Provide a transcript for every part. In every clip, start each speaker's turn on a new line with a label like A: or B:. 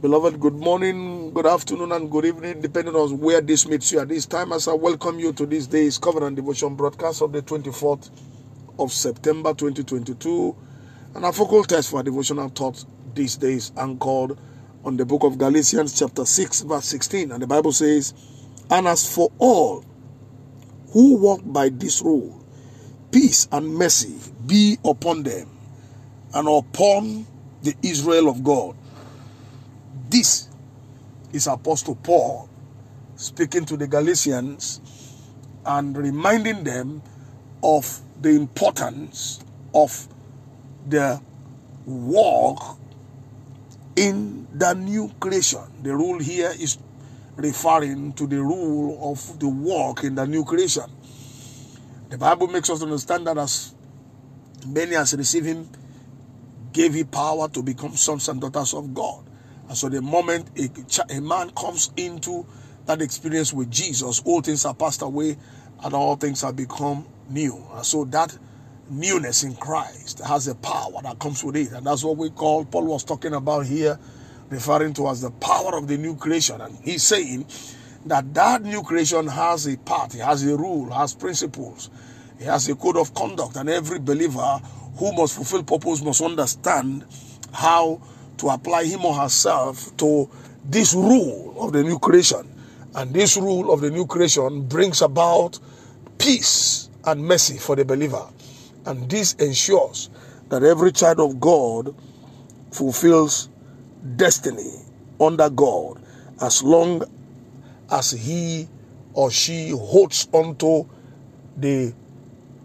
A: Beloved, good morning, good afternoon, and good evening, depending on where this meets you at this time. As I welcome you to this day's Covenant Devotion broadcast of the 24th of September 2022. And our focal text for our devotional thought these days anchored on the book of Galatians, chapter 6, verse 16. And the Bible says, And as for all who walk by this rule, peace and mercy be upon them and upon the Israel of God. This is Apostle Paul speaking to the Galatians and reminding them of the importance of the walk in the new creation. The rule here is referring to the rule of the walk in the new creation. The Bible makes us understand that as many as receive him gave him power to become sons and daughters of God. And so the moment a, a man comes into that experience with Jesus, all things are passed away and all things have become new. And so that newness in Christ has a power that comes with it. And that's what we call, Paul was talking about here, referring to as the power of the new creation. And he's saying that that new creation has a part, it has a rule, has principles, it has a code of conduct. And every believer who must fulfill purpose must understand how to apply him or herself to this rule of the new creation. And this rule of the new creation brings about peace and mercy for the believer. And this ensures that every child of God fulfills destiny under God as long as he or she holds onto the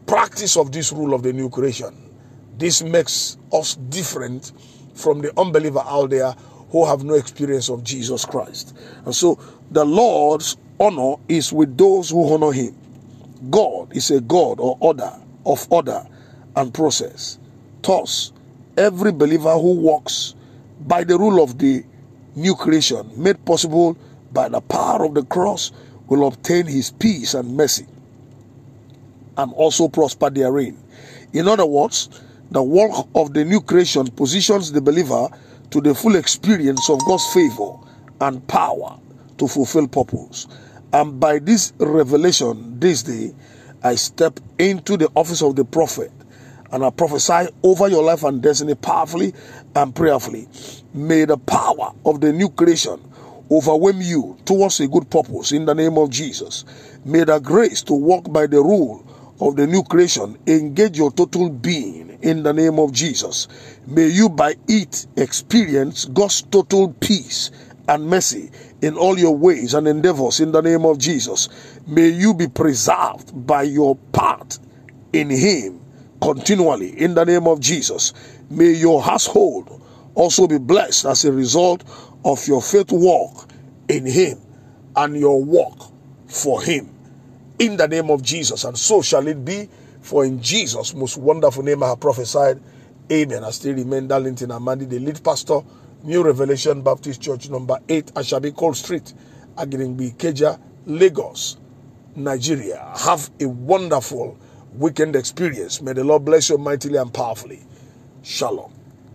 A: practice of this rule of the new creation. This makes us different from the unbeliever out there who have no experience of Jesus Christ. And so the Lord's honor is with those who honor him. God is a God or order of order and process. Thus, every believer who walks by the rule of the new creation made possible by the power of the cross will obtain his peace and mercy and also prosper therein. In other words, the work of the new creation positions the believer to the full experience of God's favor and power to fulfill purpose. And by this revelation this day, I step into the office of the prophet and I prophesy over your life and destiny powerfully and prayerfully. May the power of the new creation overwhelm you towards a good purpose in the name of Jesus. May the grace to walk by the rule of the new creation engage your total being in the name of Jesus. May you by it experience God's total peace and mercy in all your ways and endeavors in the name of Jesus. May you be preserved by your part in Him continually in the name of Jesus. May your household also be blessed as a result of your faith walk in Him and your walk for Him in the name of Jesus. And so shall it be. For in Jesus' most wonderful name I have prophesied. Amen. I still remain Darlington Amandi, the lead pastor, New Revelation Baptist Church, number 8, Ashabi Cole Street, Agidingbi, Keja, Lagos, Nigeria. Have a wonderful weekend experience. May the Lord bless you mightily and powerfully. Shalom.